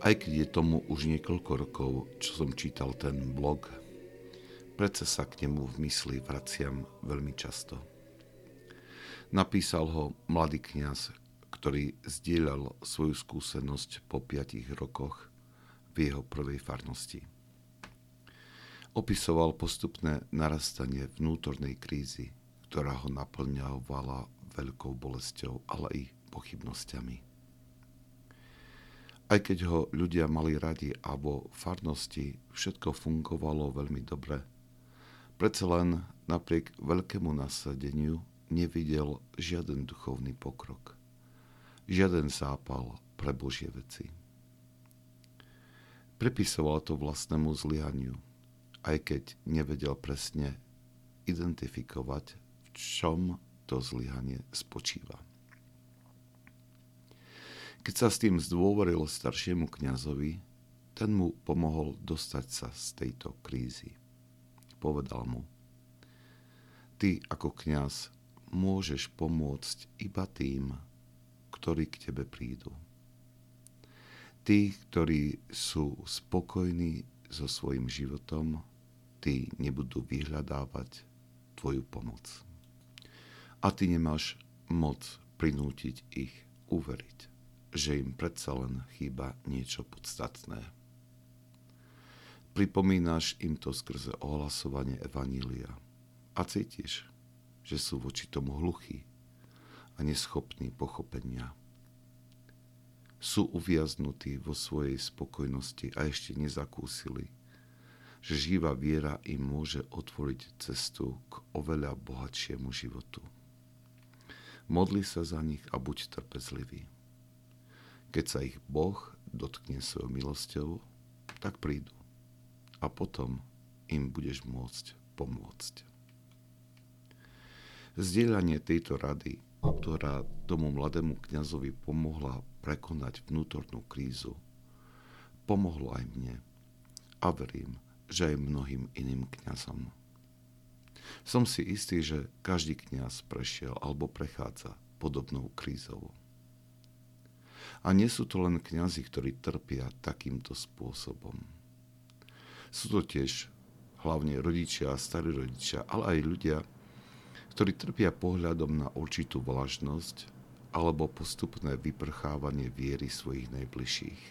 Aj keď je tomu už niekoľko rokov, čo som čítal ten blog, predsa sa k nemu v mysli vraciam veľmi často. Napísal ho mladý kňaz, ktorý zdieľal svoju skúsenosť po piatich rokoch v jeho prvej farnosti. Opisoval postupné narastanie vnútornej krízy, ktorá ho naplňovala veľkou bolesťou, ale i pochybnosťami. Aj keď ho ľudia mali radi a vo farnosti všetko fungovalo veľmi dobre, predsa len napriek veľkému nasadeniu nevidel žiaden duchovný pokrok, žiaden zápal pre Božie veci. Prepisoval to vlastnému zlyhaniu, aj keď nevedel presne identifikovať, v čom to zlyhanie spočíva. Keď sa s tým zdôvoril staršiemu kňazovi, ten mu pomohol dostať sa z tejto krízy. Povedal mu, ty ako kňaz môžeš pomôcť iba tým, ktorí k tebe prídu. Tí, ktorí sú spokojní so svojim životom, tí nebudú vyhľadávať tvoju pomoc. A ty nemáš moc prinútiť ich uveriť že im predsa len chýba niečo podstatné. Pripomínaš im to skrze ohlasovanie Evanília a cítiš, že sú voči tomu hluchí a neschopní pochopenia. Sú uviaznutí vo svojej spokojnosti a ešte nezakúsili, že živá viera im môže otvoriť cestu k oveľa bohatšiemu životu. Modli sa za nich a buď trpezlivý. Keď sa ich Boh dotkne svojou milosťou, tak prídu. A potom im budeš môcť pomôcť. Zdieľanie tejto rady, ktorá tomu mladému kňazovi pomohla prekonať vnútornú krízu, pomohlo aj mne a verím, že aj mnohým iným kňazom. Som si istý, že každý kňaz prešiel alebo prechádza podobnou krízou. A nie sú to len kňazi, ktorí trpia takýmto spôsobom. Sú to tiež hlavne rodičia a starí rodičia, ale aj ľudia, ktorí trpia pohľadom na určitú vlažnosť alebo postupné vyprchávanie viery svojich najbližších.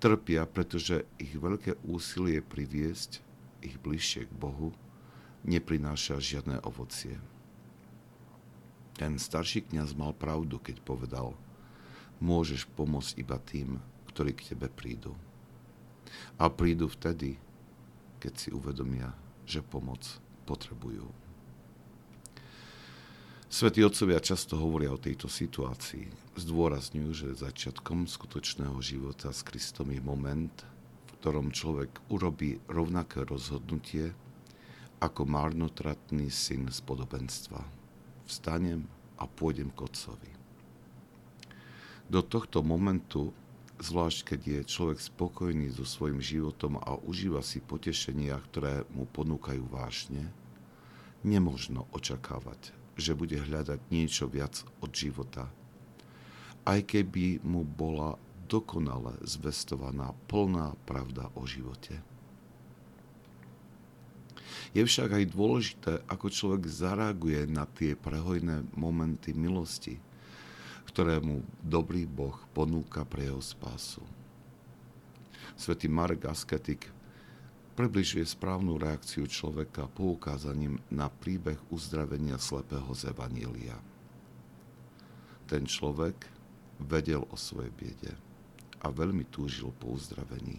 Trpia, pretože ich veľké úsilie priviesť ich bližšie k Bohu neprináša žiadne ovocie. Ten starší kňaz mal pravdu, keď povedal – môžeš pomôcť iba tým, ktorí k tebe prídu. A prídu vtedy, keď si uvedomia, že pomoc potrebujú. Svetí otcovia často hovoria o tejto situácii. Zdôrazňujú, že začiatkom skutočného života s Kristom je moment, v ktorom človek urobí rovnaké rozhodnutie ako marnotratný syn z podobenstva. Vstanem a pôjdem k otcovi do tohto momentu, zvlášť keď je človek spokojný so svojím životom a užíva si potešenia, ktoré mu ponúkajú vážne, nemožno očakávať, že bude hľadať niečo viac od života. Aj keby mu bola dokonale zvestovaná plná pravda o živote. Je však aj dôležité, ako človek zareaguje na tie prehojné momenty milosti – ktorému dobrý Boh ponúka pre jeho spásu. Svetý Marek Asketik približuje správnu reakciu človeka poukázaním na príbeh uzdravenia slepého z Evanília. Ten človek vedel o svojej biede a veľmi túžil po uzdravení.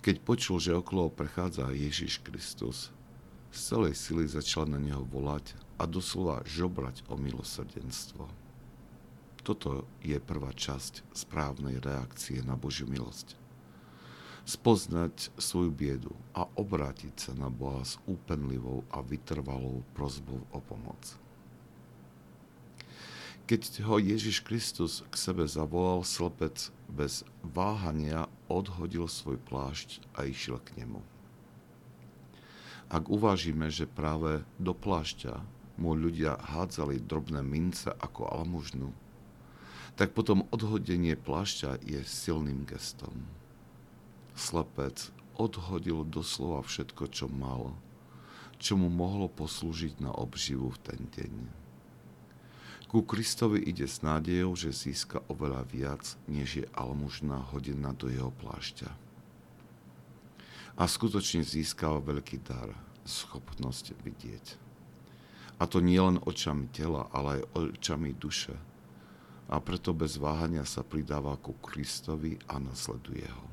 Keď počul, že okolo prechádza Ježiš Kristus, z celej sily začal na neho volať a doslova žobrať o milosrdenstvo. Toto je prvá časť správnej reakcie na Božiu milosť. Spoznať svoju biedu a obrátiť sa na Boha s úpenlivou a vytrvalou prozbou o pomoc. Keď ho Ježiš Kristus k sebe zavolal, slepec bez váhania odhodil svoj plášť a išiel k nemu. Ak uvážime, že práve do plášťa mu ľudia hádzali drobné mince ako almužnu, tak potom odhodenie plášťa je silným gestom. Slepec odhodil doslova všetko, čo mal, čo mu mohlo poslúžiť na obživu v ten deň. Ku Kristovi ide s nádejou, že získa oveľa viac, než je almužná hodená do jeho plášťa. A skutočne získava veľký dar, schopnosť vidieť. A to nie len očami tela, ale aj očami duše – a preto bez váhania sa pridáva ku Kristovi a nasleduje ho.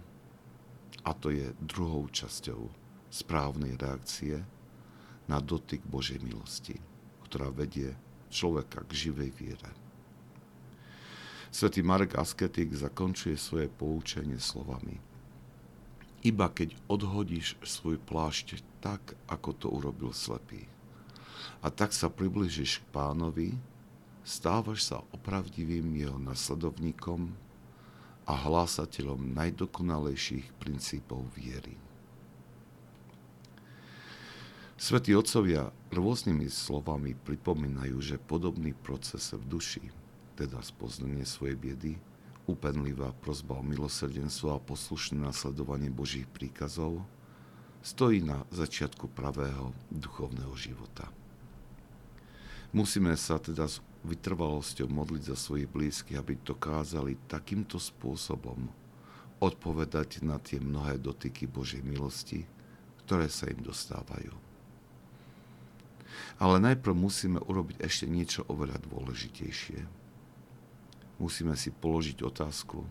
A to je druhou časťou správnej reakcie na dotyk Božej milosti, ktorá vedie človeka k živej viere. Svetý Marek Asketik zakončuje svoje poučenie slovami. Iba keď odhodíš svoj plášť tak, ako to urobil slepý, a tak sa približíš k pánovi, stávaš sa opravdivým jeho nasledovníkom a hlásateľom najdokonalejších princípov viery. Svetí otcovia rôznymi slovami pripomínajú, že podobný proces v duši, teda spoznanie svojej biedy, úpenlivá prozba o milosrdenstvo a poslušné nasledovanie Božích príkazov, stojí na začiatku pravého duchovného života. Musíme sa teda s vytrvalosťou modliť za svojich blízkych, aby dokázali takýmto spôsobom odpovedať na tie mnohé dotyky Božej milosti, ktoré sa im dostávajú. Ale najprv musíme urobiť ešte niečo oveľa dôležitejšie. Musíme si položiť otázku,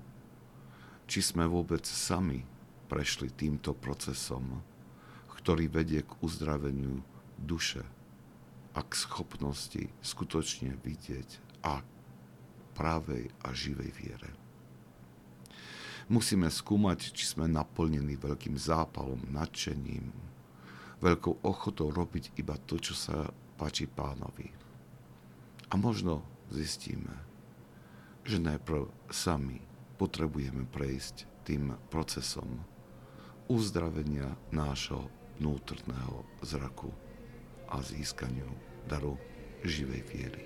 či sme vôbec sami prešli týmto procesom, ktorý vedie k uzdraveniu duše, a k schopnosti skutočne vidieť a pravej a živej viere. Musíme skúmať, či sme naplnení veľkým zápalom, nadšením, veľkou ochotou robiť iba to, čo sa páči pánovi. A možno zistíme, že najprv sami potrebujeme prejsť tým procesom uzdravenia nášho vnútorného zraku a získaniu daru živej viery.